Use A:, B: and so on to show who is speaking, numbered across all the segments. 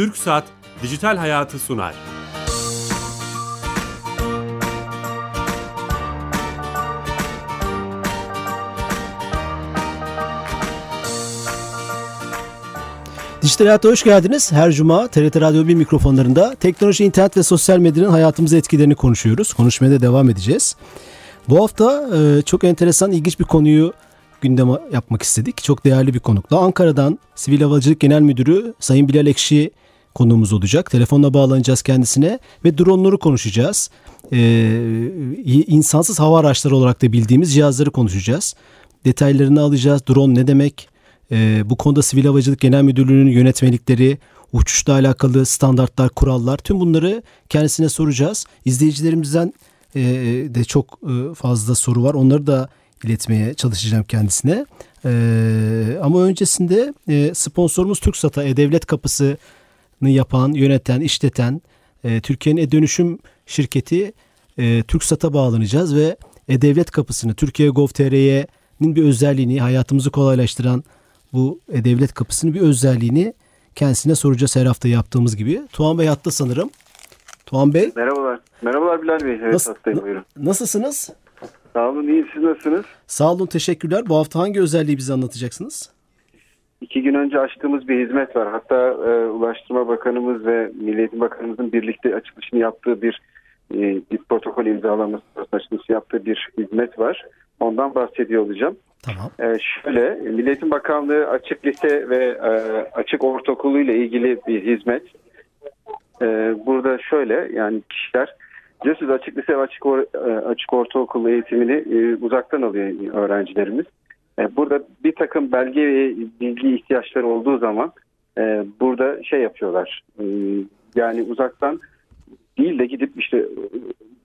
A: Türk Saat Dijital Hayatı sunar.
B: Dijital Hayat'a hoş geldiniz. Her cuma TRT Radyo 1 mikrofonlarında teknoloji, internet ve sosyal medyanın hayatımıza etkilerini konuşuyoruz. Konuşmaya da devam edeceğiz. Bu hafta e, çok enteresan, ilginç bir konuyu gündeme yapmak istedik. Çok değerli bir konukla. Ankara'dan Sivil Havacılık Genel Müdürü Sayın Bilal Ekşi konuğumuz olacak. Telefonla bağlanacağız kendisine ve dronları konuşacağız. Ee, insansız hava araçları olarak da bildiğimiz cihazları konuşacağız. Detaylarını alacağız. Drone ne demek? Ee, bu konuda Sivil Havacılık Genel Müdürlüğü'nün yönetmelikleri, uçuşla alakalı standartlar, kurallar tüm bunları kendisine soracağız. İzleyicilerimizden e, de çok e, fazla soru var. Onları da iletmeye çalışacağım kendisine. Ee, ama öncesinde e, sponsorumuz TürkSat'a E-Devlet Kapısı'nı yapan, yöneten, işleten e, Türkiye'nin E-Dönüşüm şirketi e, TürkSat'a bağlanacağız ve E-Devlet Kapısı'nı Türkiye Gov.tr'nin bir özelliğini, hayatımızı kolaylaştıran bu E-Devlet Kapısı'nın bir özelliğini kendisine soracağız her hafta yaptığımız gibi. Tuğan Bey hatta sanırım. Tuğan Bey.
C: Merhabalar. Merhabalar Bilal Bey. Evet
B: Nasıl,
C: hastayım buyurun.
B: Nasılsınız?
C: Sağ olun iyiyim siz nasılsınız?
B: Sağ olun teşekkürler. Bu hafta hangi özelliği bize anlatacaksınız?
C: İki gün önce açtığımız bir hizmet var. Hatta e, Ulaştırma Bakanımız ve Milli Eğitim Bakanımızın birlikte açılışını yaptığı bir, e, bir protokol imzalaması açılışı yaptığı bir hizmet var. Ondan bahsediyor olacağım.
B: Tamam.
C: E, şöyle, Milli Eğitim Bakanlığı açık lise ve e, açık ortaokulu ile ilgili bir hizmet. E, burada şöyle, yani kişiler Biliyorsunuz açık lise ve açık, or, e, açık ortaokul eğitimini e, uzaktan alıyor öğrencilerimiz. E, burada bir takım belge ve bilgi ihtiyaçları olduğu zaman e, burada şey yapıyorlar. E, yani uzaktan değil de gidip işte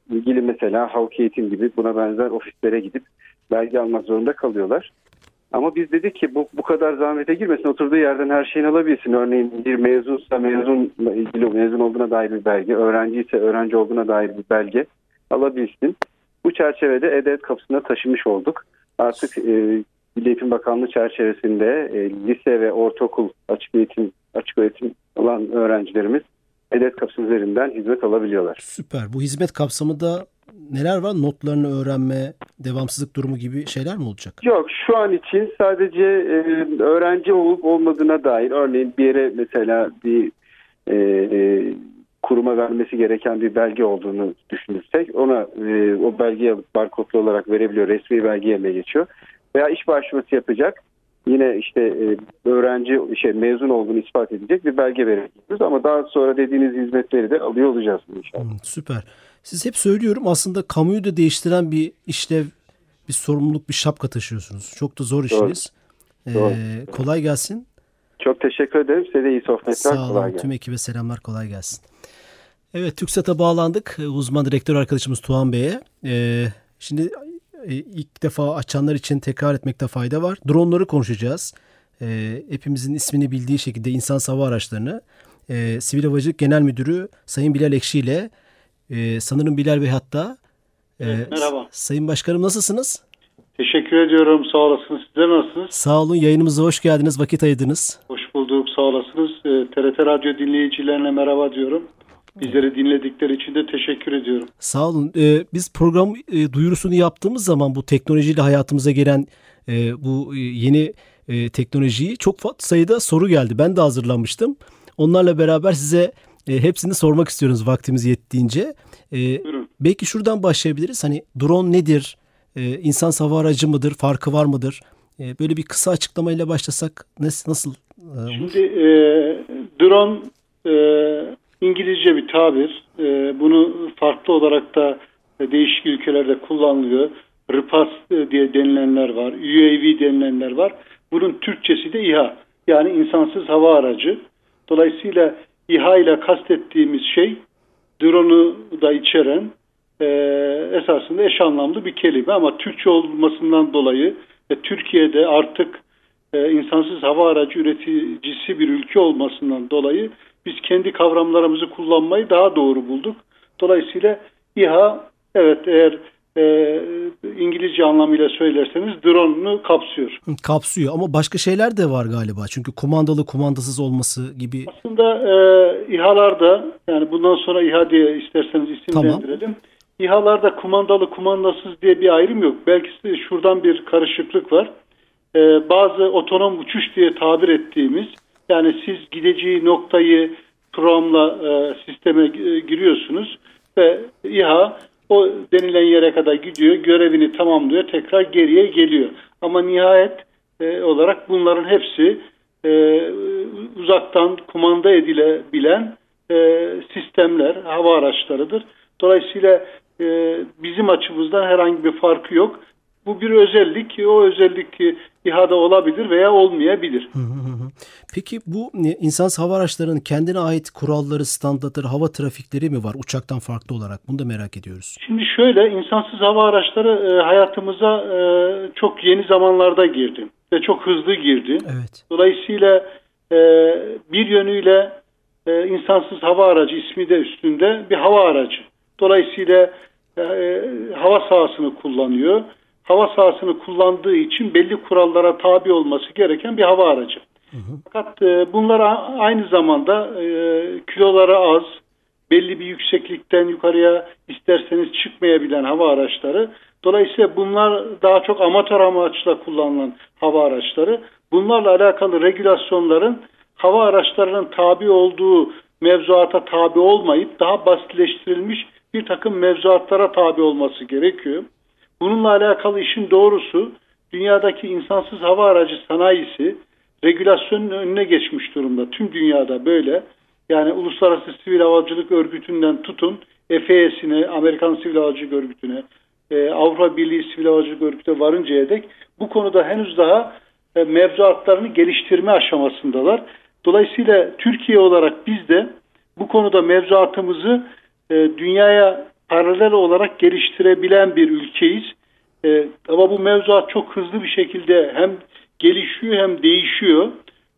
C: ilgili mesela halk eğitim gibi buna benzer ofislere gidip belge almak zorunda kalıyorlar. Ama biz dedik ki bu, bu kadar zahmete girmesin. Oturduğu yerden her şeyini alabilsin. Örneğin bir mezunsa mezunla ilgili mezun olduğuna dair bir belge, öğrenci ise öğrenci olduğuna dair bir belge alabilsin. Bu çerçevede E-Devlet kapısına taşımış olduk. Artık e, Milli Eğitim Bakanlığı çerçevesinde e, lise ve ortaokul açık eğitim açık öğretim olan öğrencilerimiz E-Devlet kapısı üzerinden hizmet alabiliyorlar.
B: Süper. Bu hizmet kapsamında neler var? Notlarını öğrenme, devamsızlık durumu gibi şeyler mi olacak?
C: Yok şu an için sadece e, öğrenci olup olmadığına dair örneğin bir yere mesela bir e, e, kuruma vermesi gereken bir belge olduğunu düşünürsek ona e, o belgeyi barkodlu olarak verebiliyor. Resmi belge yerine geçiyor. Veya iş başvurusu yapacak. Yine işte e, öğrenci şey mezun olduğunu ispat edecek bir belge verebiliyoruz ama daha sonra dediğiniz hizmetleri de alıyor olacağız inşallah.
B: Hmm, süper. Siz hep söylüyorum aslında kamuyu da değiştiren bir işlev, bir sorumluluk, bir şapka taşıyorsunuz. Çok da zor işiniz.
C: Doğru.
B: Ee, kolay gelsin.
C: Çok teşekkür ederim. Size de iyi sohbetler.
B: Sağ
C: kolay
B: olun.
C: gelsin.
B: Tüm ekibe selamlar. Kolay gelsin. Evet TürkSat'a bağlandık. Uzman direktör arkadaşımız Tuğan Bey'e. Ee, şimdi ilk defa açanlar için tekrar etmekte fayda var. Dronları konuşacağız. Ee, hepimizin ismini bildiği şekilde insan hava araçlarını e, Sivil Havacılık Genel Müdürü Sayın Bilal Ekşi ile e, sanırım Bilal Bey hatta e,
D: Evet, merhaba.
B: Sayın Başkanım nasılsınız?
D: Teşekkür ediyorum. Sağ olasınız. Sizler nasılsınız?
B: Sağ olun yayınımıza hoş geldiniz. Vakit ayırdınız.
D: Hoş bulduk. Sağ olasınız. Ee, TRT Radyo dinleyicilerine merhaba diyorum. Bizleri dinledikleri için de teşekkür ediyorum.
B: Sağ olun. Ee, biz program e, duyurusunu yaptığımız zaman bu teknolojiyle hayatımıza gelen e, bu e, yeni e, teknolojiyi çok sayıda soru geldi. Ben de hazırlanmıştım. Onlarla beraber size e, hepsini sormak istiyoruz vaktimiz yettiğince. E,
D: Buyurun.
B: belki şuradan başlayabiliriz. Hani drone nedir? E, insan hava aracı mıdır? Farkı var mıdır? E, böyle bir kısa açıklamayla başlasak nasıl nasıl e?
D: Şimdi e, drone e, İngilizce bir tabir. E, bunu farklı olarak da e, değişik ülkelerde kullanılıyor. RPAS e, diye denilenler var. UAV denilenler var. Bunun Türkçesi de İHA. Yani insansız hava aracı. Dolayısıyla İHA ile kastettiğimiz şey drone'u da içeren e, esasında eş anlamlı bir kelime ama Türkçe olmasından dolayı ve Türkiye'de artık e, insansız hava aracı üreticisi bir ülke olmasından dolayı biz kendi kavramlarımızı kullanmayı daha doğru bulduk. Dolayısıyla İHA evet eğer e, İngilizce anlamıyla söylerseniz drone'unu kapsıyor.
B: Kapsıyor ama başka şeyler de var galiba. Çünkü kumandalı kumandasız olması gibi.
D: Aslında e, İHA'larda yani bundan sonra İHA diye isterseniz isimlendirelim. Tamam. İHA'larda kumandalı kumandasız diye bir ayrım yok. Belki şuradan bir karışıklık var. E, bazı otonom uçuş diye tabir ettiğimiz yani siz gideceği noktayı programla e, sisteme e, giriyorsunuz ve İHA o denilen yere kadar gidiyor, görevini tamamlıyor, tekrar geriye geliyor. Ama nihayet e, olarak bunların hepsi e, uzaktan kumanda edilebilen e, sistemler, hava araçlarıdır. Dolayısıyla e, bizim açımızdan herhangi bir farkı yok. Bu bir özellik. O özellik İHA'da olabilir veya olmayabilir.
B: Peki bu insansız hava araçlarının kendine ait kuralları, standartları, hava trafikleri mi var uçaktan farklı olarak? Bunu da merak ediyoruz.
D: Şimdi şöyle insansız hava araçları e, hayatımıza e, çok yeni zamanlarda girdi ve çok hızlı girdi.
B: Evet.
D: Dolayısıyla e, bir yönüyle insansız hava aracı ismi de üstünde bir hava aracı. Dolayısıyla hava sahasını kullanıyor hava sahasını kullandığı için belli kurallara tabi olması gereken bir hava aracı. Hı hı. Fakat e, bunlar aynı zamanda e, kiloları az, belli bir yükseklikten yukarıya isterseniz çıkmayabilen hava araçları. Dolayısıyla bunlar daha çok amatör amaçla kullanılan hava araçları. Bunlarla alakalı regülasyonların hava araçlarının tabi olduğu mevzuata tabi olmayıp daha basitleştirilmiş bir takım mevzuatlara tabi olması gerekiyor. Bununla alakalı işin doğrusu dünyadaki insansız hava aracı sanayisi regülasyonun önüne geçmiş durumda. Tüm dünyada böyle. Yani Uluslararası Sivil Havacılık Örgütü'nden tutun FAA'sine, Amerikan Sivil Havacılık Örgütü'ne, e, Avrupa Birliği Sivil Havacılık Örgütü'ne varıncaya dek bu konuda henüz daha e, mevzuatlarını geliştirme aşamasındalar. Dolayısıyla Türkiye olarak biz de bu konuda mevzuatımızı e, dünyaya paralel olarak geliştirebilen bir ülkeyiz. E, ama bu mevzuat çok hızlı bir şekilde hem gelişiyor hem değişiyor.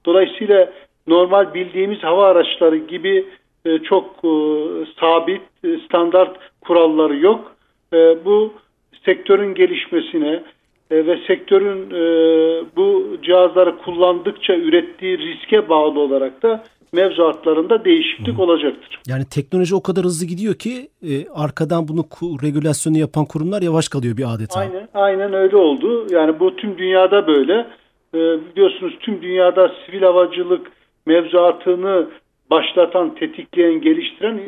D: Dolayısıyla normal bildiğimiz hava araçları gibi e, çok e, sabit e, standart kuralları yok. E, bu sektörün gelişmesine e, ve sektörün e, bu cihazları kullandıkça ürettiği riske bağlı olarak da mevzuatlarında değişiklik Hı. olacaktır.
B: Yani teknoloji o kadar hızlı gidiyor ki e, arkadan bunu regülasyonu yapan kurumlar yavaş kalıyor bir adeta.
D: Aynen, aynen öyle oldu. Yani bu tüm dünyada böyle. E, biliyorsunuz tüm dünyada sivil havacılık mevzuatını başlatan, tetikleyen, geliştiren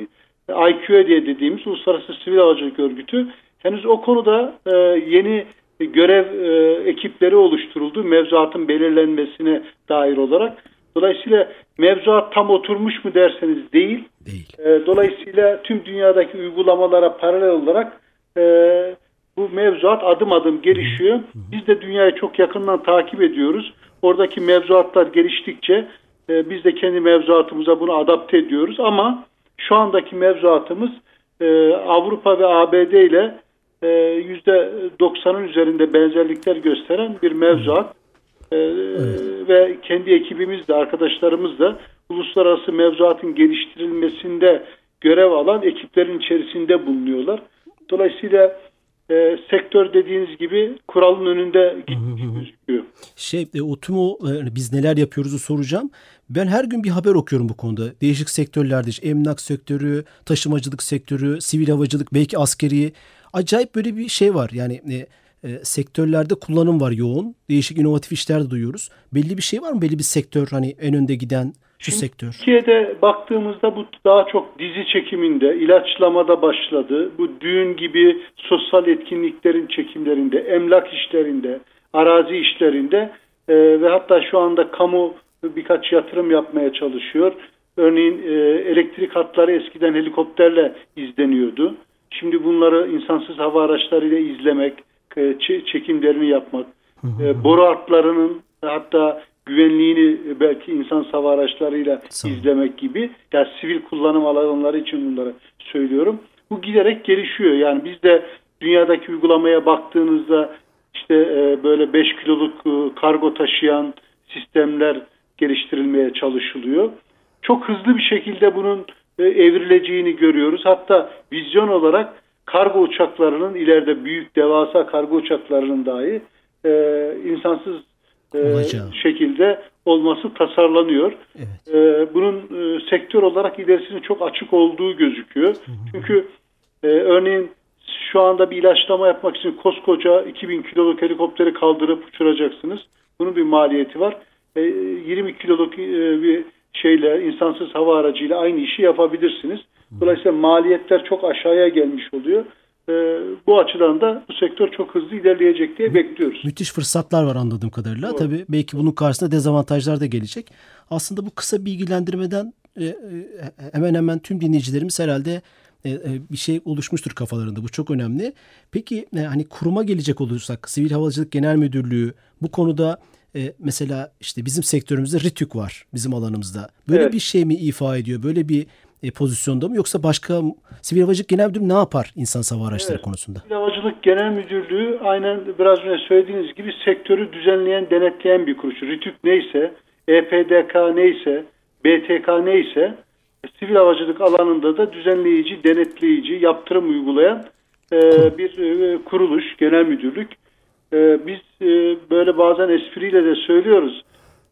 D: IQE diye dediğimiz Uluslararası Sivil Havacılık Örgütü henüz o konuda e, yeni görev e, ekipleri oluşturuldu mevzuatın belirlenmesine dair olarak. Dolayısıyla mevzuat tam oturmuş mu derseniz değil.
B: Değil.
D: E, dolayısıyla tüm dünyadaki uygulamalara paralel olarak e, bu mevzuat adım adım gelişiyor. Biz de dünyayı çok yakından takip ediyoruz. Oradaki mevzuatlar geliştikçe e, biz de kendi mevzuatımıza bunu adapte ediyoruz. Ama şu andaki mevzuatımız e, Avrupa ve ABD ile %90'ın e, üzerinde benzerlikler gösteren bir mevzuat. Ee, evet. Ve kendi ekibimiz de arkadaşlarımız da uluslararası mevzuatın geliştirilmesinde görev alan ekiplerin içerisinde bulunuyorlar. Dolayısıyla e, sektör dediğiniz gibi kuralın önünde gözüküyor.
B: Şey, e, o tüm o e, biz neler yapıyoruzu soracağım. Ben her gün bir haber okuyorum bu konuda. Değişik sektörlerde işte emlak sektörü, taşımacılık sektörü, sivil havacılık, belki askeri. Acayip böyle bir şey var. Yani e, e, sektörlerde kullanım var yoğun. Değişik inovatif işler de duyuyoruz. Belli bir şey var mı? Belli bir sektör hani en önde giden şu Şimdi sektör.
D: Türkiye'de baktığımızda bu daha çok dizi çekiminde, ilaçlamada başladı. Bu düğün gibi sosyal etkinliklerin çekimlerinde, emlak işlerinde, arazi işlerinde e, ve hatta şu anda kamu birkaç yatırım yapmaya çalışıyor. Örneğin e, elektrik hatları eskiden helikopterle izleniyordu. Şimdi bunları insansız hava araçlarıyla izlemek, çekimlerini yapmak, e, boru hatlarının hatta güvenliğini belki insan hava araçlarıyla izlemek gibi yani sivil kullanım alanları için bunları söylüyorum. Bu giderek gelişiyor. Yani biz de dünyadaki uygulamaya baktığınızda işte e, böyle 5 kiloluk kargo taşıyan sistemler geliştirilmeye çalışılıyor. Çok hızlı bir şekilde bunun evrileceğini görüyoruz. Hatta vizyon olarak kargo uçaklarının ileride büyük devasa kargo uçaklarının dahi e, insansız e, şekilde olması tasarlanıyor. Evet. E, bunun e, sektör olarak ilerisinin çok açık olduğu gözüküyor. Hı hı. Çünkü e, örneğin şu anda bir ilaçlama yapmak için koskoca 2000 kiloluk helikopteri kaldırıp uçuracaksınız. Bunun bir maliyeti var. E, 20 kiloluk e, bir şeyle insansız hava aracıyla aynı işi yapabilirsiniz. Dolayısıyla maliyetler çok aşağıya gelmiş oluyor. Ee, bu açıdan da bu sektör çok hızlı ilerleyecek diye bekliyoruz.
B: Müthiş fırsatlar var anladığım kadarıyla. Doğru. Tabii belki bunun karşısında dezavantajlar da gelecek. Aslında bu kısa bilgilendirmeden e, e, hemen hemen tüm dinleyicilerimiz herhalde e, bir şey oluşmuştur kafalarında. Bu çok önemli. Peki hani kuruma gelecek olursak Sivil Havacılık Genel Müdürlüğü bu konuda mesela işte bizim sektörümüzde RITÜK var bizim alanımızda. Böyle evet. bir şey mi ifa ediyor? Böyle bir e, pozisyonda mı yoksa başka Sivil Havacılık Genel Müdürlüğü ne yapar insansız hava araçları evet. konusunda?
D: Sivil Havacılık Genel Müdürlüğü aynen biraz önce söylediğiniz gibi sektörü düzenleyen, denetleyen bir kuruş. RITÜK neyse, EPDK neyse, BTK neyse sivil havacılık alanında da düzenleyici, denetleyici, yaptırım uygulayan e, bir e, kuruluş, genel müdürlük. E, biz e, böyle bazen espriyle de söylüyoruz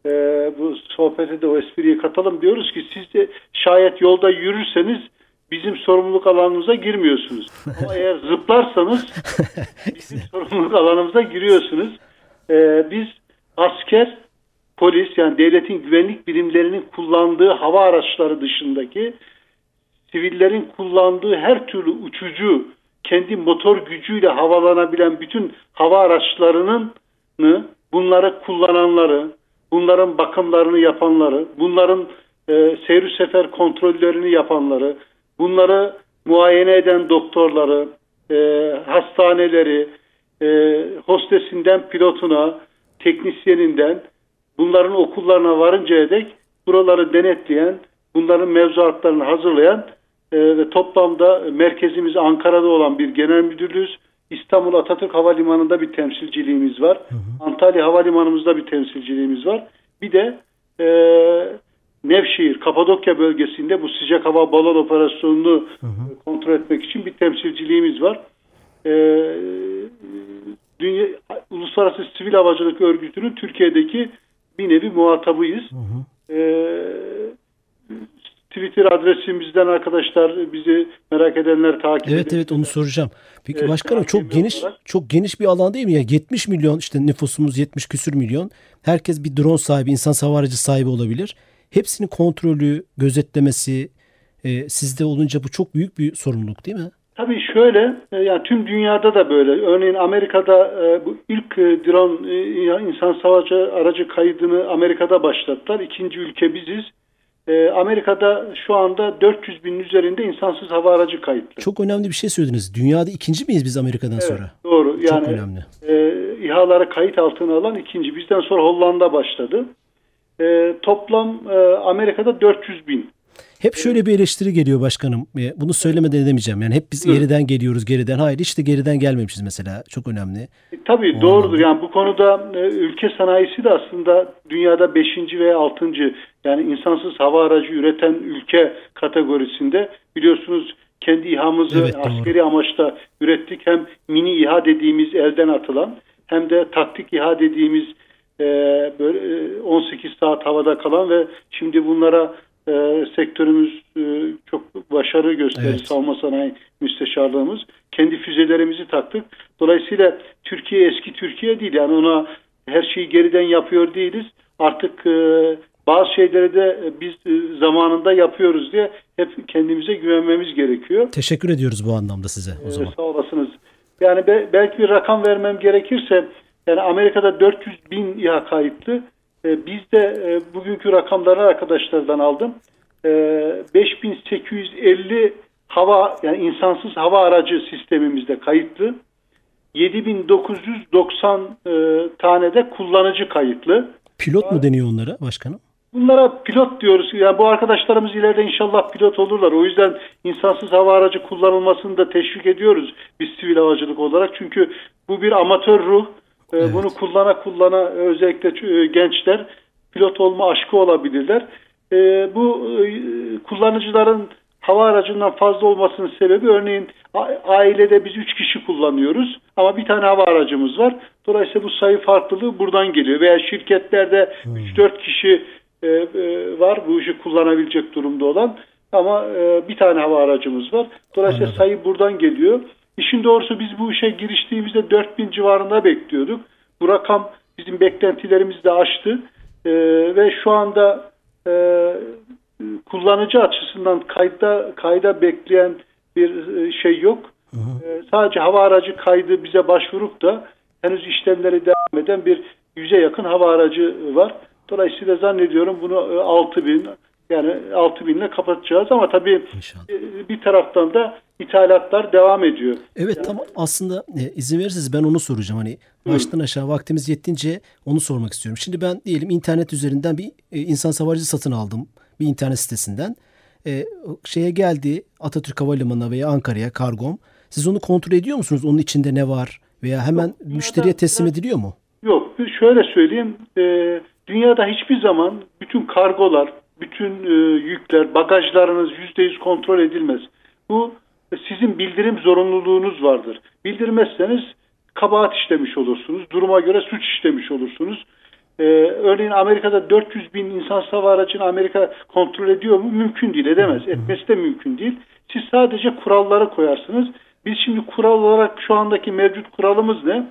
D: e, bu sohbete de o espriyi katalım diyoruz ki siz de şayet yolda yürürseniz bizim sorumluluk alanımıza girmiyorsunuz. Ama eğer zıplarsanız bizim sorumluluk alanımıza giriyorsunuz. E, biz asker, polis yani devletin güvenlik birimlerinin kullandığı hava araçları dışındaki sivillerin kullandığı her türlü uçucu kendi motor gücüyle havalanabilen bütün hava araçlarının bunları kullananları, bunların bakımlarını yapanları, bunların e, seyir sefer kontrollerini yapanları, bunları muayene eden doktorları, e, hastaneleri, e, hostesinden pilotuna, teknisyeninden bunların okullarına varıncaya dek buraları denetleyen, bunların mevzuatlarını hazırlayan e, ve toplamda merkezimiz Ankara'da olan bir genel müdürlüğüz. İstanbul Atatürk Havalimanı'nda bir temsilciliğimiz var. Hı hı. Antalya Havalimanımızda bir temsilciliğimiz var. Bir de e, Nevşehir, Kapadokya bölgesinde bu sıcak hava balon operasyonunu hı hı. kontrol etmek için bir temsilciliğimiz var. E, Dünya, Uluslararası Sivil Havacılık Örgütü'nün Türkiye'deki bir nevi muhatabıyız. Hı hı. E, Twitter adresimizden arkadaşlar bizi merak edenler takip
B: Evet evet onu soracağım. Peki evet, başkanım çok geniş olarak. çok geniş bir alan değil mi ya? 70 milyon işte nüfusumuz 70 küsür milyon. Herkes bir drone sahibi, insan hava aracı sahibi olabilir. Hepsinin kontrolü, gözetlemesi e, sizde olunca bu çok büyük bir sorumluluk değil mi?
D: Tabii şöyle, e, yani tüm dünyada da böyle. Örneğin Amerika'da e, bu ilk e, drone insan savacı aracı kaydını Amerika'da başlattılar. İkinci ülke biziz. Ee, Amerika'da şu anda 400 binin üzerinde insansız hava aracı kayıtlı.
B: Çok önemli bir şey söylediniz. Dünyada ikinci miyiz biz Amerika'dan evet, sonra?
D: Doğru. Yani, Çok önemli. E, İHA'ları kayıt altına alan ikinci. Bizden sonra Hollanda başladı. E, toplam e, Amerika'da 400 bin.
B: Hep şöyle bir eleştiri geliyor başkanım. E, bunu söylemeden edemeyeceğim. Yani hep biz Hı. geriden geliyoruz geriden. Hayır de geriden gelmemişiz mesela. Çok önemli.
D: E, tabii o doğrudur. Anlamda. Yani bu konuda e, ülke sanayisi de aslında dünyada 5. veya 6. yani insansız hava aracı üreten ülke kategorisinde biliyorsunuz kendi İHA'mızı evet, askeri amaçta ürettik. Hem mini İHA dediğimiz elden atılan hem de taktik İHA dediğimiz e, böyle 18 saat havada kalan ve şimdi bunlara e, sektörümüz e, çok başarı gösterir evet. savunma sanayi müsteşarlığımız. Kendi füzelerimizi taktık. Dolayısıyla Türkiye eski Türkiye değil. Yani ona her şeyi geriden yapıyor değiliz. Artık e, bazı şeyleri de biz e, zamanında yapıyoruz diye hep kendimize güvenmemiz gerekiyor.
B: Teşekkür ediyoruz bu anlamda size o zaman.
D: Ee, sağ olasınız. Yani be, belki bir rakam vermem gerekirse yani Amerika'da 400 bin İHA kayıtlı. E, biz de e, bugünkü rakamları arkadaşlardan aldım. E, 5850 hava yani insansız hava aracı sistemimizde kayıtlı. 7990 e, tane de kullanıcı kayıtlı.
B: Pilot mu deniyor onlara başkanım?
D: Bunlara pilot diyoruz. Yani bu arkadaşlarımız ileride inşallah pilot olurlar. O yüzden insansız hava aracı kullanılmasını da teşvik ediyoruz biz sivil havacılık olarak. Çünkü bu bir amatör ruh. Ee, evet. Bunu kullana kullana özellikle e, gençler pilot olma aşkı olabilirler. Bu e, kullanıcıların hava aracından fazla olmasının sebebi örneğin ailede biz 3 kişi kullanıyoruz ama bir tane hava aracımız var. Dolayısıyla bu sayı farklılığı buradan geliyor. Veya şirketlerde hmm. 3-4 kişi e, e, var bu işi kullanabilecek durumda olan ama e, bir tane hava aracımız var. Dolayısıyla Anladım. sayı buradan geliyor. İşin doğrusu biz bu işe giriştiğimizde 4000 civarında bekliyorduk. Bu rakam bizim beklentilerimizi de aştı. E, ve şu anda e, kullanıcı açısından kayda kayda bekleyen bir e, şey yok. Hı hı. E, sadece hava aracı kaydı bize başvurup da henüz işlemleri devam eden bir yüze yakın hava aracı var. Dolayısıyla zannediyorum bunu 6 e, bin yani 6 binle kapatacağız ama tabii İnşallah. bir taraftan da ithalatlar devam ediyor.
B: Evet yani, tamam aslında e, izin verirseniz ben onu soracağım. Hani baştan aşağı vaktimiz yettiğince onu sormak istiyorum. Şimdi ben diyelim internet üzerinden bir e, insan savarcı satın aldım bir internet sitesinden. E, şeye geldi Atatürk Havalimanı'na veya Ankara'ya kargom. Siz onu kontrol ediyor musunuz? Onun içinde ne var? Veya hemen yok, müşteriye teslim ediliyor mu?
D: Yok. Şöyle söyleyeyim. E, dünyada hiçbir zaman bütün kargolar, bütün e, yükler, bagajlarınız %100 kontrol edilmez. Bu sizin bildirim zorunluluğunuz vardır. Bildirmezseniz kabahat işlemiş olursunuz. Duruma göre suç işlemiş olursunuz. Ee, örneğin Amerika'da 400 bin insan hava aracını Amerika kontrol ediyor mu? Mümkün değil, edemez. Etmesi de mümkün değil. Siz sadece kuralları koyarsınız. Biz şimdi kural olarak şu andaki mevcut kuralımız ne?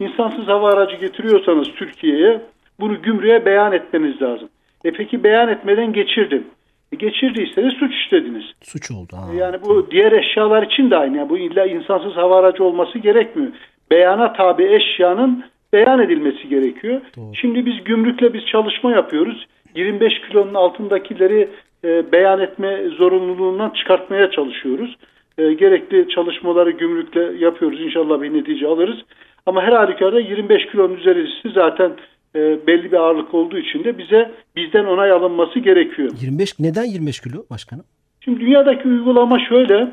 D: İnsansız hava aracı getiriyorsanız Türkiye'ye bunu gümrüğe beyan etmeniz lazım. E peki beyan etmeden geçirdim. E geçirdiyseniz suç işlediniz.
B: Suç oldu. Ha.
D: Yani bu diğer eşyalar için de aynı. Yani bu illa insansız hava aracı olması gerekmiyor. Beyana tabi eşyanın beyan edilmesi gerekiyor. Doğru. Şimdi biz gümrükle biz çalışma yapıyoruz. 25 kilonun altındakileri e, beyan etme zorunluluğundan çıkartmaya çalışıyoruz. E, gerekli çalışmaları gümrükle yapıyoruz. İnşallah bir netice alırız. Ama her halükarda 25 kilonun üzerisi zaten e, belli bir ağırlık olduğu için de bize bizden onay alınması gerekiyor.
B: 25 neden 25 kilo başkanım?
D: Şimdi dünyadaki uygulama şöyle.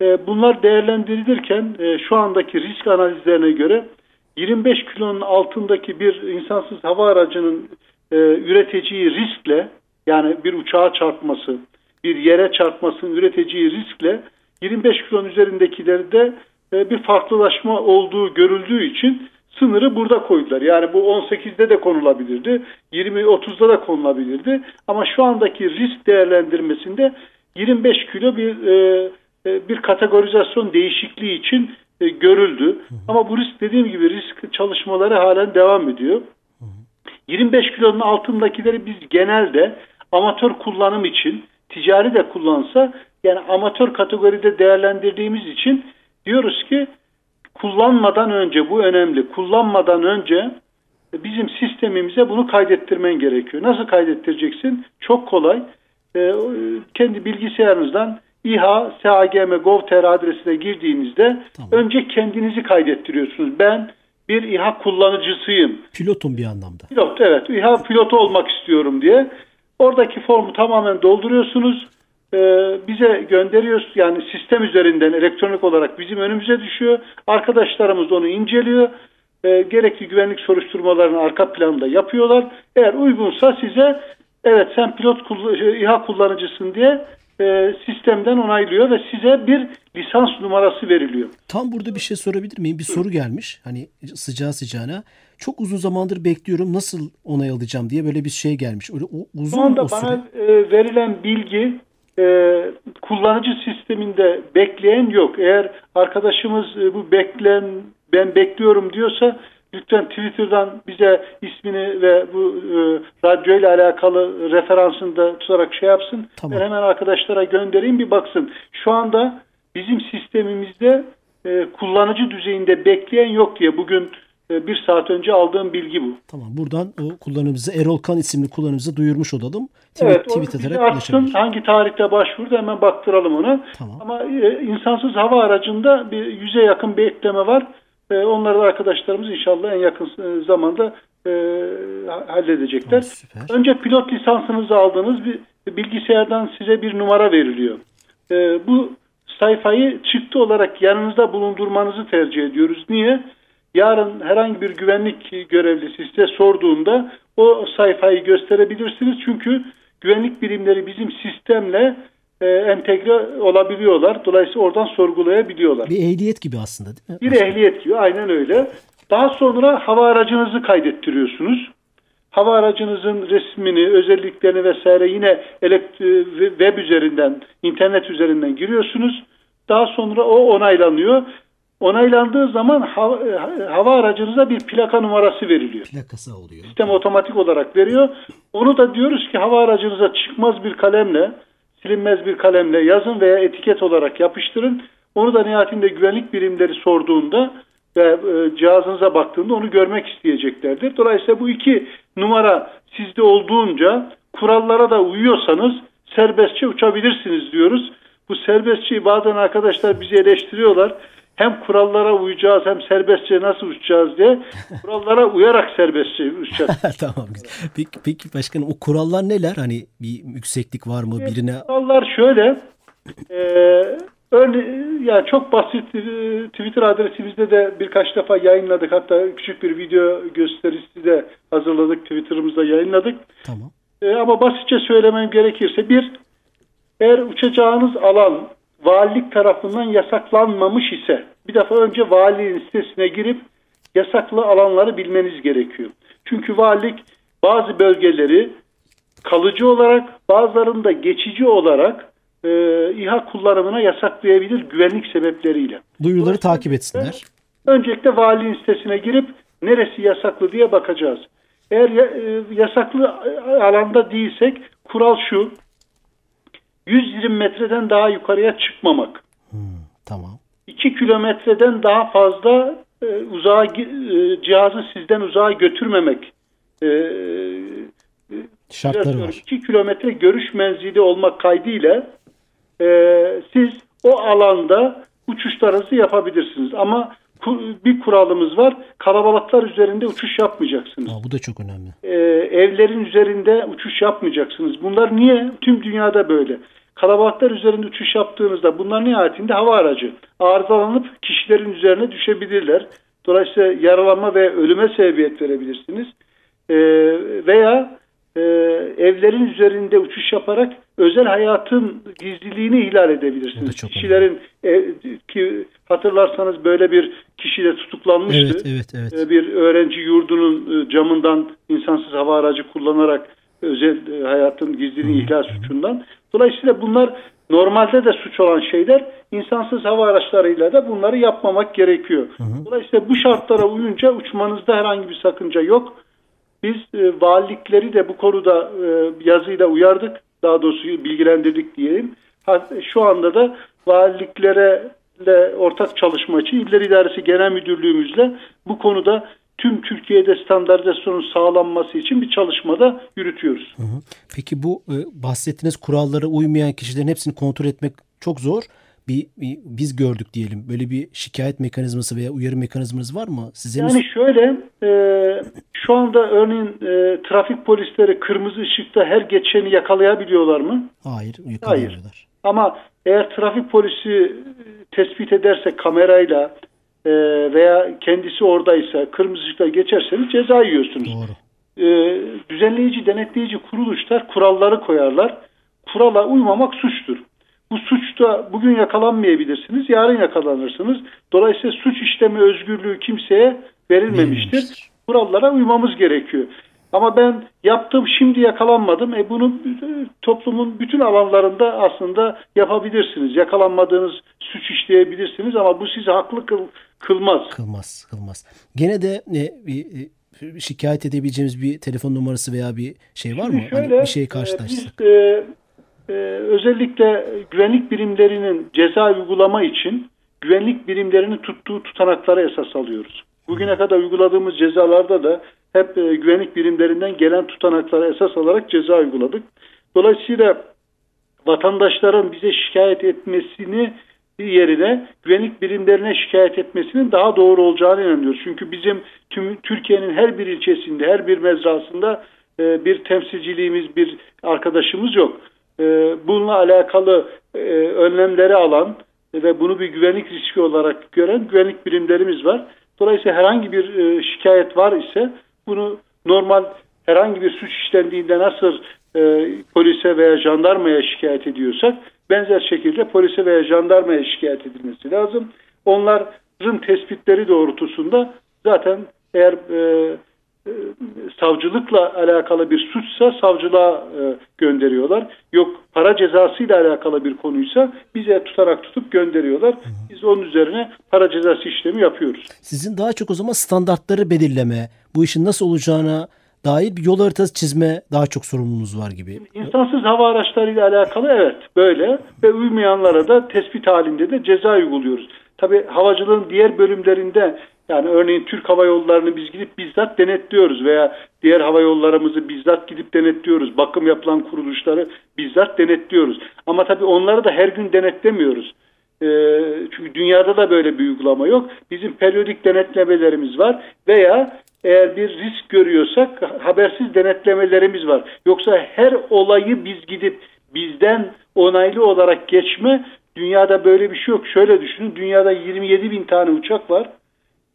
D: E, bunlar değerlendirilirken e, şu andaki risk analizlerine göre 25 kilonun altındaki bir insansız hava aracının e, üreteceği riskle yani bir uçağa çarpması, bir yere çarpmasının üreteceği riskle 25 kilonun üzerindekilerde e, bir farklılaşma olduğu görüldüğü için sınırı burada koydular. Yani bu 18'de de konulabilirdi, 20-30'da da konulabilirdi. Ama şu andaki risk değerlendirmesinde 25 kilo bir e, e, bir kategorizasyon değişikliği için e, görüldü. Hı hı. Ama bu risk dediğim gibi risk çalışmaları halen devam ediyor. Hı hı. 25 kilonun altındakileri biz genelde amatör kullanım için ticari de kullansa yani amatör kategoride değerlendirdiğimiz için diyoruz ki kullanmadan önce bu önemli. Kullanmadan önce bizim sistemimize bunu kaydettirmen gerekiyor. Nasıl kaydettireceksin? Çok kolay. Ee, kendi bilgisayarınızdan İHA SAGM Gov.tr adresine girdiğinizde tamam. önce kendinizi kaydettiriyorsunuz. Ben bir İHA kullanıcısıyım.
B: Pilotum bir anlamda.
D: Pilot evet. İHA pilotu olmak istiyorum diye. Oradaki formu tamamen dolduruyorsunuz. Ee, bize gönderiyoruz. Yani sistem üzerinden elektronik olarak bizim önümüze düşüyor. Arkadaşlarımız onu inceliyor. Ee, gerekli güvenlik soruşturmalarını arka planda yapıyorlar. Eğer uygunsa size evet sen pilot İHA kullanıcısın diye e, sistemden onaylıyor ve size bir lisans numarası veriliyor.
B: Tam burada bir şey sorabilir miyim? Bir soru gelmiş. Hani sıcağı sıcağına. Çok uzun zamandır bekliyorum. Nasıl onay alacağım diye böyle bir şey gelmiş. Öyle uzun
D: Şu anda o süre... bana e, verilen bilgi e, kullanıcı sisteminde bekleyen yok. Eğer arkadaşımız e, bu beklen ben bekliyorum diyorsa lütfen Twitter'dan bize ismini ve bu e, radyo ile alakalı referansını da tutarak şey yapsın. Tamam. Ben hemen arkadaşlara göndereyim bir baksın. Şu anda bizim sistemimizde e, kullanıcı düzeyinde bekleyen yok diye bugün bir saat önce aldığım bilgi bu.
B: Tamam buradan o kullanımızı Erol Kan isimli kullanımızı duyurmuş olalım.
D: Tweet, evet tweet ederek açsın hangi tarihte başvurdu hemen baktıralım ona. Tamam. Ama e, insansız hava aracında bir yüze yakın bir ekleme var. E, onları da arkadaşlarımız inşallah en yakın e, zamanda e, halledecekler. Süper. Önce pilot lisansınızı aldığınız bir bilgisayardan size bir numara veriliyor. E, bu sayfayı çıktı olarak yanınızda bulundurmanızı tercih ediyoruz. Niye? Yarın herhangi bir güvenlik görevlisi size sorduğunda o sayfayı gösterebilirsiniz. Çünkü güvenlik birimleri bizim sistemle e, entegre olabiliyorlar. Dolayısıyla oradan sorgulayabiliyorlar.
B: Bir ehliyet gibi aslında değil mi?
D: Bir ehliyet gibi aynen öyle. Daha sonra hava aracınızı kaydettiriyorsunuz. Hava aracınızın resmini, özelliklerini vesaire yine web üzerinden, internet üzerinden giriyorsunuz. Daha sonra o onaylanıyor. Onaylandığı zaman hava, hava aracınıza bir plaka numarası veriliyor.
B: Plakası oluyor.
D: Sistem otomatik olarak veriyor. Onu da diyoruz ki hava aracınıza çıkmaz bir kalemle, silinmez bir kalemle yazın veya etiket olarak yapıştırın. Onu da nihayetinde güvenlik birimleri sorduğunda ve e, cihazınıza baktığında onu görmek isteyeceklerdir. Dolayısıyla bu iki numara sizde olduğunca kurallara da uyuyorsanız serbestçe uçabilirsiniz diyoruz. Bu serbestçeyi bazen arkadaşlar bizi eleştiriyorlar. Hem kurallara uyacağız hem serbestçe nasıl uçacağız diye kurallara uyarak serbestçe uçacağız.
B: tamam. Peki, peki başkanım o kurallar neler? Hani bir yükseklik var mı? Birine...
D: Kurallar şöyle. E, Örne yani çok basit e, Twitter adresimizde de birkaç defa yayınladık. Hatta küçük bir video gösterisi de hazırladık. Twitter'ımızda yayınladık.
B: Tamam.
D: E, ama basitçe söylemem gerekirse bir eğer uçacağınız alan valilik tarafından yasaklanmamış ise bir defa önce valiliğin sitesine girip yasaklı alanları bilmeniz gerekiyor. Çünkü valilik bazı bölgeleri kalıcı olarak bazılarında geçici olarak e, İHA kullanımına yasaklayabilir güvenlik sebepleriyle.
B: Duyuruları takip etsinler.
D: Öncelikle valinin sitesine girip neresi yasaklı diye bakacağız. Eğer e, yasaklı alanda değilsek kural şu 120 metreden daha yukarıya çıkmamak.
B: Hmm, tamam.
D: 2 kilometreden daha fazla e, uzağa e, cihazı sizden uzağa götürmemek e,
B: şartları var.
D: 2 kilometre görüş menzili olmak kaydıyla e, siz o alanda uçuşlarınızı yapabilirsiniz. Ama bir kuralımız var. Kalabalıklar üzerinde uçuş yapmayacaksınız.
B: Aa, bu da çok önemli.
D: Ee, evlerin üzerinde uçuş yapmayacaksınız. Bunlar niye? Tüm dünyada böyle. Kalabalıklar üzerinde uçuş yaptığınızda bunlar nihayetinde hava aracı. Arızalanıp kişilerin üzerine düşebilirler. Dolayısıyla yaralanma ve ölüme sebebiyet verebilirsiniz. Ee, veya e, evlerin üzerinde uçuş yaparak özel hayatın gizliliğini ihlal edebilirsiniz. Kişilerin e, ki hatırlarsanız böyle bir kişi de tutuklanmıştı.
B: Evet, evet, evet.
D: E, bir öğrenci yurdunun e, camından insansız hava aracı kullanarak özel e, hayatın gizliliğini ihlal suçundan. Dolayısıyla bunlar normalde de suç olan şeyler insansız hava araçlarıyla da bunları yapmamak gerekiyor. Hı hı. Dolayısıyla bu şartlara uyunca uçmanızda herhangi bir sakınca yok. Biz e, valilikleri de bu konuda e, yazıyla uyardık. Daha doğrusu bilgilendirdik diyelim. Şu anda da valiliklere ortak çalışma için İller İdaresi Genel Müdürlüğümüzle bu konuda tüm Türkiye'de standartizasyonun sağlanması için bir çalışmada yürütüyoruz.
B: Peki bu e, bahsettiğiniz kurallara uymayan kişilerin hepsini kontrol etmek çok zor bir, bir biz gördük diyelim. Böyle bir şikayet mekanizması veya uyarı mekanizmanız var mı? Size
D: yani mi? şöyle e, şu anda örneğin e, trafik polisleri kırmızı ışıkta her geçeni yakalayabiliyorlar mı?
B: Hayır yakalayamıyorlar. Hayır.
D: Ama eğer trafik polisi tespit ederse kamerayla e, veya kendisi oradaysa kırmızı ışıkta geçerseniz ceza yiyorsunuz.
B: Doğru.
D: E, düzenleyici, denetleyici kuruluşlar kuralları koyarlar. Kurala uymamak suçtur. Bu suçta bugün yakalanmayabilirsiniz, yarın yakalanırsınız. Dolayısıyla suç işlemi özgürlüğü kimseye verilmemiştir. Kurallara uymamız gerekiyor. Ama ben yaptım şimdi yakalanmadım. E bunu toplumun bütün alanlarında aslında yapabilirsiniz. Yakalanmadığınız suç işleyebilirsiniz ama bu sizi haklı kıl, kılmaz.
B: Kılmaz, kılmaz. Gene de e, bir e, şikayet edebileceğimiz bir telefon numarası veya bir şey var mı?
D: Şöyle, hani
B: bir şey karşılaşsak.
D: Biz, e, e, özellikle güvenlik birimlerinin ceza uygulama için güvenlik birimlerinin tuttuğu tutanaklara esas alıyoruz. Bugüne kadar uyguladığımız cezalarda da hep e, güvenlik birimlerinden gelen tutanaklara esas alarak ceza uyguladık. Dolayısıyla vatandaşların bize şikayet etmesini yerine güvenlik birimlerine şikayet etmesinin daha doğru olacağını inanıyoruz. Çünkü bizim tüm Türkiye'nin her bir ilçesinde, her bir mezrasında e, bir temsilciliğimiz, bir arkadaşımız yok e, bununla alakalı e, önlemleri alan ve bunu bir güvenlik riski olarak gören güvenlik birimlerimiz var. Dolayısıyla herhangi bir e, şikayet var ise bunu normal herhangi bir suç işlendiğinde nasıl e, polise veya jandarmaya şikayet ediyorsak benzer şekilde polise veya jandarmaya şikayet edilmesi lazım. Onların tespitleri doğrultusunda zaten eğer e, savcılıkla alakalı bir suçsa savcılığa e, gönderiyorlar. Yok para cezasıyla alakalı bir konuysa bize tutarak tutup gönderiyorlar. Biz onun üzerine para cezası işlemi yapıyoruz.
B: Sizin daha çok o zaman standartları belirleme, bu işin nasıl olacağına dair bir yol haritası çizme daha çok sorumluluğunuz var gibi.
D: İnsansız hava araçlarıyla alakalı evet böyle ve uymayanlara da tespit halinde de ceza uyguluyoruz. Tabi havacılığın diğer bölümlerinde yani örneğin Türk Hava Yolları'nı biz gidip bizzat denetliyoruz veya diğer hava yollarımızı bizzat gidip denetliyoruz. Bakım yapılan kuruluşları bizzat denetliyoruz. Ama tabii onları da her gün denetlemiyoruz. E, çünkü dünyada da böyle bir uygulama yok. Bizim periyodik denetlemelerimiz var veya eğer bir risk görüyorsak habersiz denetlemelerimiz var. Yoksa her olayı biz gidip bizden onaylı olarak geçme dünyada böyle bir şey yok. Şöyle düşünün dünyada 27 bin tane uçak var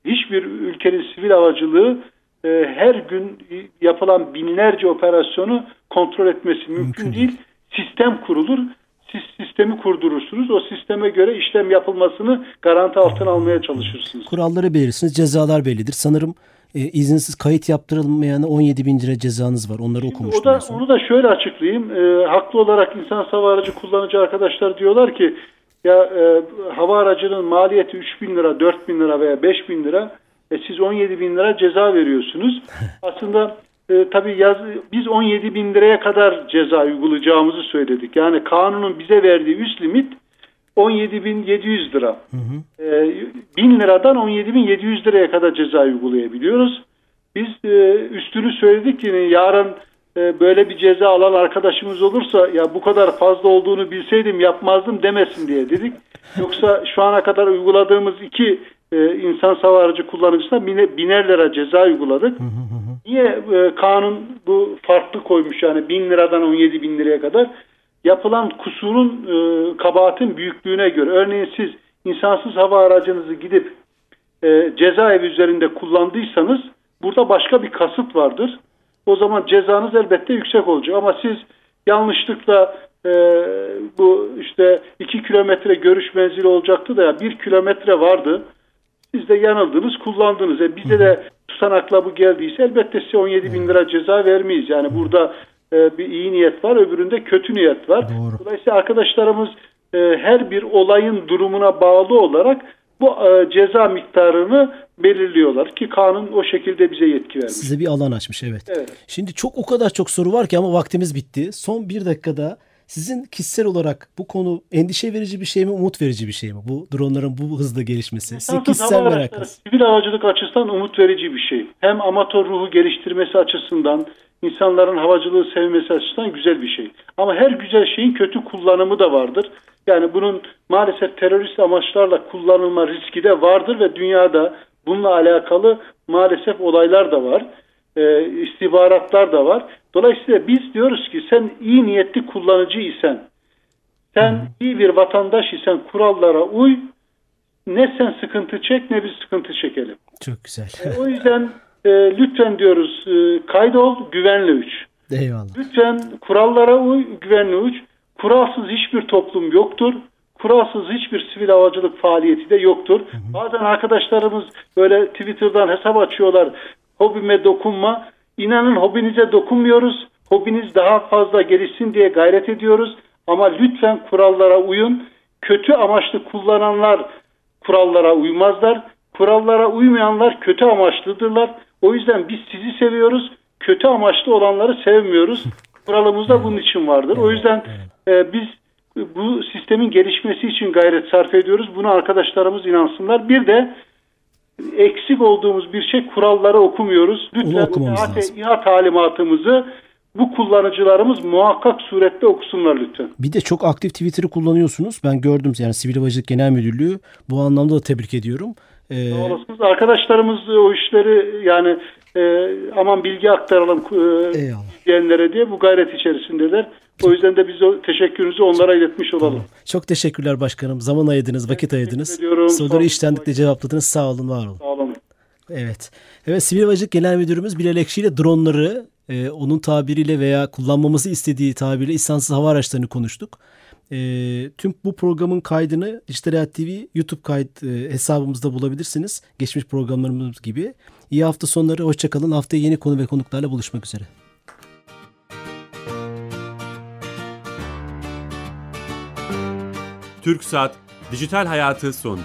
D: hiçbir ülkenin sivil havacılığı e, her gün yapılan binlerce operasyonu kontrol etmesi mümkün, mümkün değil. Sistem kurulur. Siz sistemi kurdurursunuz. O sisteme göre işlem yapılmasını garanti altına almaya çalışırsınız.
B: Kuralları belirirsiniz. Cezalar bellidir. Sanırım e, izinsiz kayıt yaptırılmayana 17 bin lira cezanız var. Onları okumuştum.
D: O da, onu da şöyle açıklayayım. E, haklı olarak insan hava aracı kullanıcı arkadaşlar diyorlar ki ya e, hava aracının maliyeti 3 bin lira, 4 bin lira veya 5 bin lira. E, siz 17 bin lira ceza veriyorsunuz. Aslında e, tabii yaz, biz 17 bin liraya kadar ceza uygulayacağımızı söyledik. Yani kanunun bize verdiği üst limit 17.700 lira. Hı hı. E, 1000 liradan 17.700 liraya kadar ceza uygulayabiliyoruz. Biz e, üstünü söyledik ki yarın böyle bir ceza alan arkadaşımız olursa ya bu kadar fazla olduğunu bilseydim yapmazdım demesin diye dedik. Yoksa şu ana kadar uyguladığımız iki e, insan savarıcı kullanıcısına bine, biner lira ceza uyguladık. Niye e, kanun bu farklı koymuş yani bin liradan 17 bin liraya kadar? Yapılan kusurun e, kabahatin büyüklüğüne göre. Örneğin siz insansız hava aracınızı gidip e, cezaevi üzerinde kullandıysanız burada başka bir kasıt vardır o zaman cezanız elbette yüksek olacak. Ama siz yanlışlıkla e, bu işte 2 kilometre görüş menzili olacaktı da 1 kilometre vardı. Siz de yanıldınız, kullandınız. E bize de tutanakla bu geldiyse elbette size 17 bin lira ceza vermeyiz. Yani burada e, bir iyi niyet var, öbüründe kötü niyet var. Doğru. Dolayısıyla arkadaşlarımız e, her bir olayın durumuna bağlı olarak bu e, ceza miktarını belirliyorlar ki kanun o şekilde bize yetki vermiş.
B: Size bir alan açmış evet. evet. Şimdi çok o kadar çok soru var ki ama vaktimiz bitti. Son bir dakikada sizin kişisel olarak bu konu endişe verici bir şey mi, umut verici bir şey mi? Bu dronların bu hızla gelişmesi. Sizin kişisel merakınız.
D: Sivil havacılık açısından umut verici bir şey. Hem amatör ruhu geliştirmesi açısından, insanların havacılığı sevmesi açısından güzel bir şey. Ama her güzel şeyin kötü kullanımı da vardır. Yani bunun maalesef terörist amaçlarla kullanılma riski de vardır ve dünyada bununla alakalı maalesef olaylar da var. E, istihbaratlar da var. Dolayısıyla biz diyoruz ki sen iyi niyetli kullanıcı isen, sen iyi bir vatandaş isen kurallara uy, ne sen sıkıntı çek ne biz sıkıntı çekelim.
B: Çok güzel.
D: E, o yüzden e, lütfen diyoruz e, kaydol güvenli uç.
B: Eyvallah.
D: Lütfen kurallara uy güvenli uç. Kuralsız hiçbir toplum yoktur. Kuralsız hiçbir sivil havacılık faaliyeti de yoktur. Hı hı. Bazen arkadaşlarımız böyle Twitter'dan hesap açıyorlar. Hobime dokunma. İnanın hobinize dokunmuyoruz. Hobiniz daha fazla gelişsin diye gayret ediyoruz. Ama lütfen kurallara uyun. Kötü amaçlı kullananlar kurallara uymazlar. Kurallara uymayanlar kötü amaçlıdırlar. O yüzden biz sizi seviyoruz. Kötü amaçlı olanları sevmiyoruz. Kuralımız da bunun için vardır. O yüzden e, biz bu sistemin gelişmesi için gayret sarf ediyoruz. Bunu arkadaşlarımız inansınlar. Bir de eksik olduğumuz bir şey kuralları okumuyoruz. Lütfen İHA talimatımızı bu kullanıcılarımız muhakkak surette okusunlar lütfen.
B: Bir de çok aktif Twitter'ı kullanıyorsunuz. Ben gördüm yani Sivil Havacılık Genel Müdürlüğü. Bu anlamda da tebrik ediyorum.
D: Ee... Arkadaşlarımız o işleri yani e, aman bilgi aktaralım e, diyenlere diye bu gayret içerisindeler. O yüzden de biz o teşekkürümüzü onlara iletmiş olalım. Tamam.
B: Çok teşekkürler başkanım. Zaman ayırdınız, vakit ayırdınız. Soruları işlendikçe cevapladınız. Sağ olun, var olun.
D: Sağ olun.
B: Evet. Evet Sivil Havacılık Genel Müdürümüz Bilal Ekşi ile dronları e, onun tabiriyle veya kullanmamızı istediği tabiriyle insansız hava araçlarını konuştuk. E, tüm bu programın kaydını Dijital Hayat TV YouTube kayıt e, hesabımızda bulabilirsiniz. Geçmiş programlarımız gibi. İyi hafta sonları, hoşçakalın. Haftaya yeni konu ve konuklarla buluşmak üzere.
A: Türk Saat Dijital Hayatı sondu.